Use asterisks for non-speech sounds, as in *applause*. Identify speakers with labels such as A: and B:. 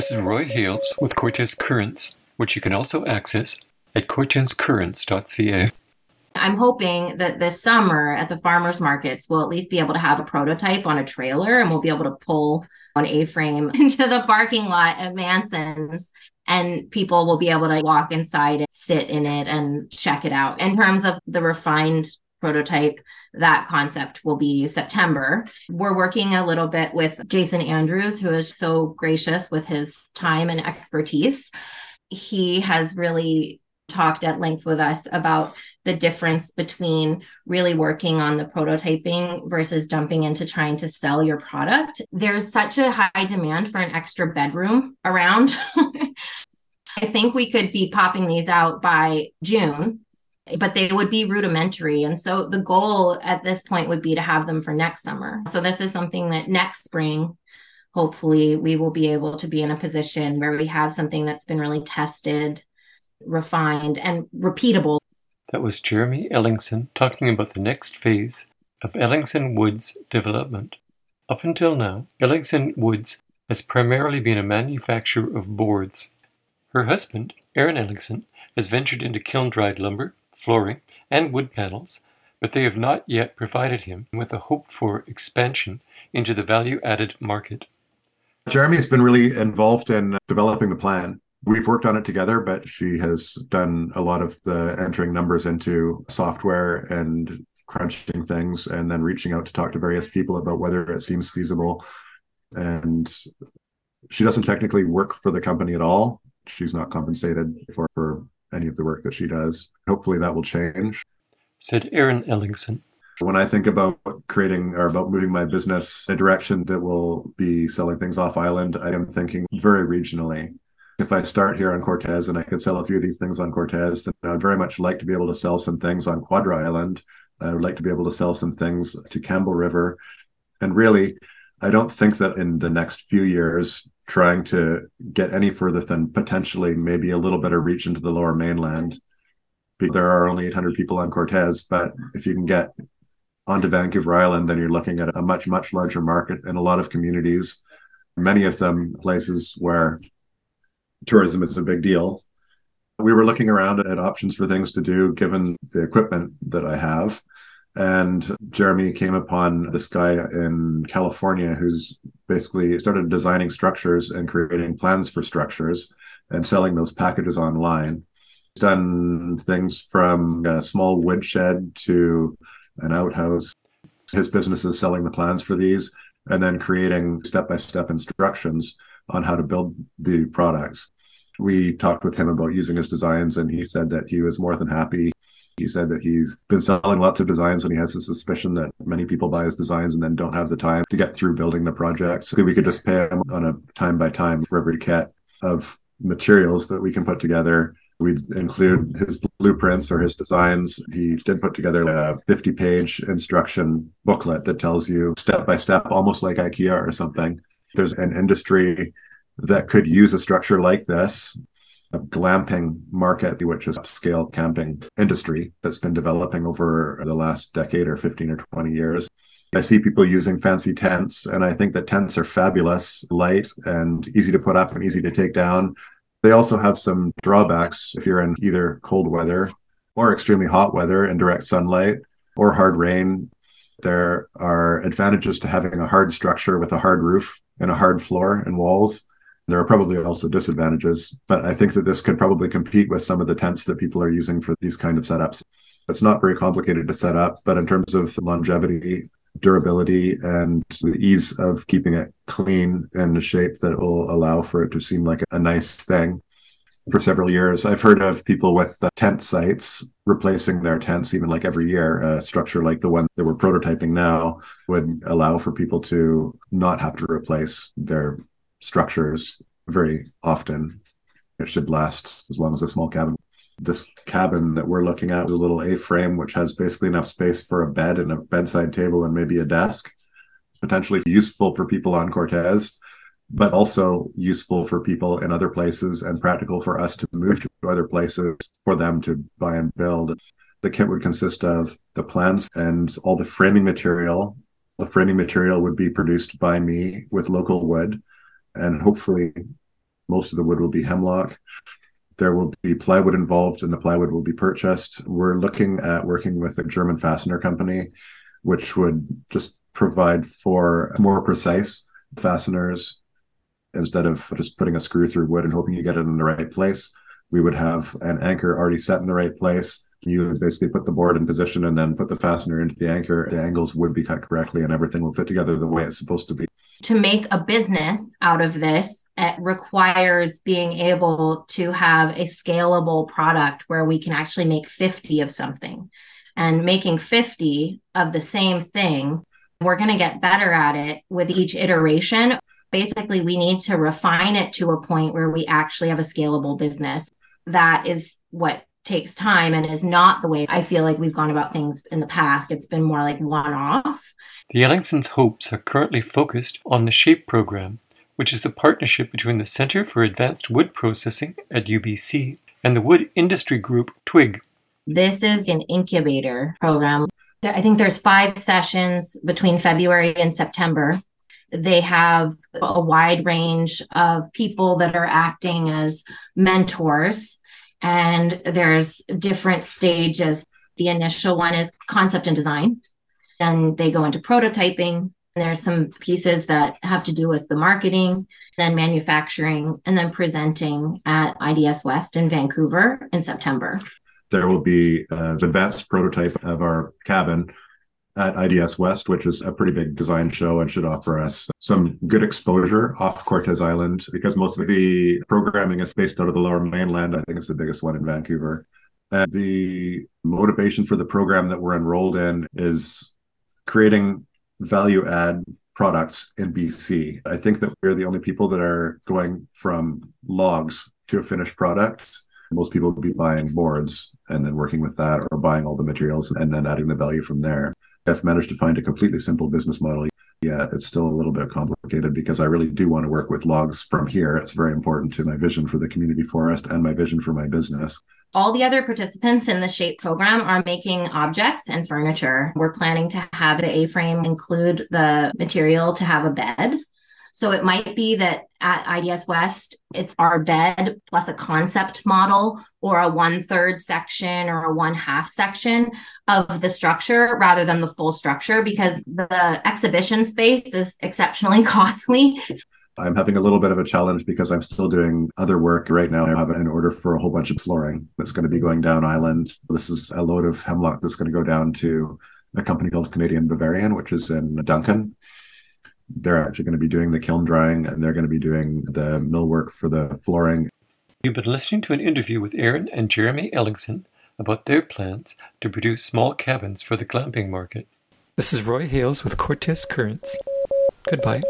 A: This is Roy Hales with Cortes Currents, which you can also access at cortescurrents.ca.
B: I'm hoping that this summer at the farmers markets, we'll at least be able to have a prototype on a trailer and we'll be able to pull an A frame *laughs* into the parking lot at Manson's and people will be able to walk inside and sit in it and check it out. In terms of the refined prototype, that concept will be September. We're working a little bit with Jason Andrews, who is so gracious with his time and expertise. He has really talked at length with us about the difference between really working on the prototyping versus jumping into trying to sell your product. There's such a high demand for an extra bedroom around. *laughs* I think we could be popping these out by June, but they would be rudimentary. And so the goal at this point would be to have them for next summer. So this is something that next spring, hopefully, we will be able to be in a position where we have something that's been really tested refined, and repeatable.
A: That was Jeremy Ellingson talking about the next phase of Ellingson Woods development. Up until now, Ellingson Woods has primarily been a manufacturer of boards. Her husband, Aaron Ellingson, has ventured into kiln dried lumber, flooring, and wood panels, but they have not yet provided him with a hoped for expansion into the value added market.
C: Jeremy's been really involved in developing the plan We've worked on it together, but she has done a lot of the entering numbers into software and crunching things and then reaching out to talk to various people about whether it seems feasible. And she doesn't technically work for the company at all. She's not compensated for, for any of the work that she does. Hopefully that will change.
A: Said Aaron Ellingson.
C: When I think about creating or about moving my business in a direction that will be selling things off island, I am thinking very regionally if I start here on Cortes and I could sell a few of these things on Cortes, then I'd very much like to be able to sell some things on Quadra Island. I would like to be able to sell some things to Campbell River. And really, I don't think that in the next few years, trying to get any further than potentially maybe a little of reach into the lower mainland. There are only 800 people on Cortes, but if you can get onto Vancouver Island, then you're looking at a much, much larger market and a lot of communities, many of them places where tourism is a big deal. We were looking around at options for things to do given the equipment that I have. And Jeremy came upon this guy in California who's basically started designing structures and creating plans for structures and selling those packages online. He's done things from a small woodshed to an outhouse. His business is selling the plans for these and then creating step by step instructions on how to build the products. We talked with him about using his designs, and he said that he was more than happy. He said that he's been selling lots of designs, and he has a suspicion that many people buy his designs and then don't have the time to get through building the project. So we could just pay him on a time by time for every kit of materials that we can put together. We'd include his blueprints or his designs. He did put together a 50 page instruction booklet that tells you step by step, almost like IKEA or something there's an industry that could use a structure like this glamping market, which is upscale camping industry that's been developing over the last decade or 15 or 20 years. I see people using fancy tents, and I think that tents are fabulous, light, and easy to put up and easy to take down. They also have some drawbacks if you're in either cold weather or extremely hot weather and direct sunlight or hard rain. There are advantages to having a hard structure with a hard roof and a hard floor and walls. There are probably also disadvantages, but I think that this could probably compete with some of the tents that people are using for these kind of setups. It's not very complicated to set up, but in terms of longevity, durability, and the ease of keeping it clean and a shape that will allow for it to seem like a nice thing, for several years. I've heard of people with uh, tent sites replacing their tents even like every year. A structure like the one that we're prototyping now would allow for people to not have to replace their structures very often. It should last as long as a small cabin. This cabin that we're looking at is a little A frame, which has basically enough space for a bed and a bedside table and maybe a desk, potentially useful for people on Cortes, but also useful for people in other places and practical for us to move to other places for them to buy and build. The kit would consist of the plans and all the framing material. The framing material would be produced by me with local wood and hopefully Most of the wood will be hemlock. There will be plywood involved, and the plywood will be purchased. We're looking at working with a German fastener company, which would just provide for more precise fasteners instead of just putting a screw through wood and hoping you get it in the right place. We would have an anchor already set in the right place. You would basically put the board in position and then put the fastener into the anchor. The angles would be cut correctly and everything will fit together the way it's supposed to be.
B: To make a business out of this, it requires being able to have a scalable product where we can actually make 50 of something. And making 50 of the same thing, we're going to get better at it with each iteration. Basically, we need to refine it to a point where we actually have a scalable business. That is what takes time and is not the way I feel like we've gone about things in the past. It's been more like one off.
A: The Ellingson's hopes are currently focused on the SHAPE program, which is a partnership between the Center for Advanced Wood Processing at UBC and the wood industry group TWIG.
B: This is an incubator program. I think there's five sessions between February and September. They have a wide range of people that are acting as mentors and there's different stages. The initial one is concept and design. Then they go into prototyping. There's some pieces that have to do with the marketing, then manufacturing, and then presenting at IDS West in Vancouver in September.
C: There will be uh, an advanced prototype of our cabin at IDS West, which is a pretty big design show and should offer us some good exposure off Cortes Island because most of the programming is based out of the lower mainland. I think it's the biggest one in Vancouver. And the motivation for the program that we're enrolled in is creating value add products in BC. I think that we're the only people that are going from logs to a finished product. Most people would be buying boards and then working with that or buying all the materials and then adding the value from there. I've managed to find a completely simple business model. Yeah, it's still a little bit complicated because I really do want to work with logs from here. It's very important to my vision for the community forest and my vision for my business.
B: All the other participants in the SHAPE program are making objects and furniture. We're planning to have the A frame include the material to have a bed. So it might be that at IDS West, it's our bed plus a concept model or a one third section or a one half section of the structure rather than the full structure because the exhibition space is exceptionally *laughs* costly.
C: I'm having a little bit of a challenge because I'm still doing other work right now. I have an order for a whole bunch of flooring that's going to be going down island. This is a load of hemlock that's going to go down to a company called Canadian Bavarian, which is in Duncan they're actually going to be doing the kiln drying and they're going to be doing the millwork for the flooring.
A: You've been listening to an interview with Aaron and Jeremy Ellingson about their plans to produce small cabins for the glamping market. This is Roy Hales with Cortes Currents. Goodbye.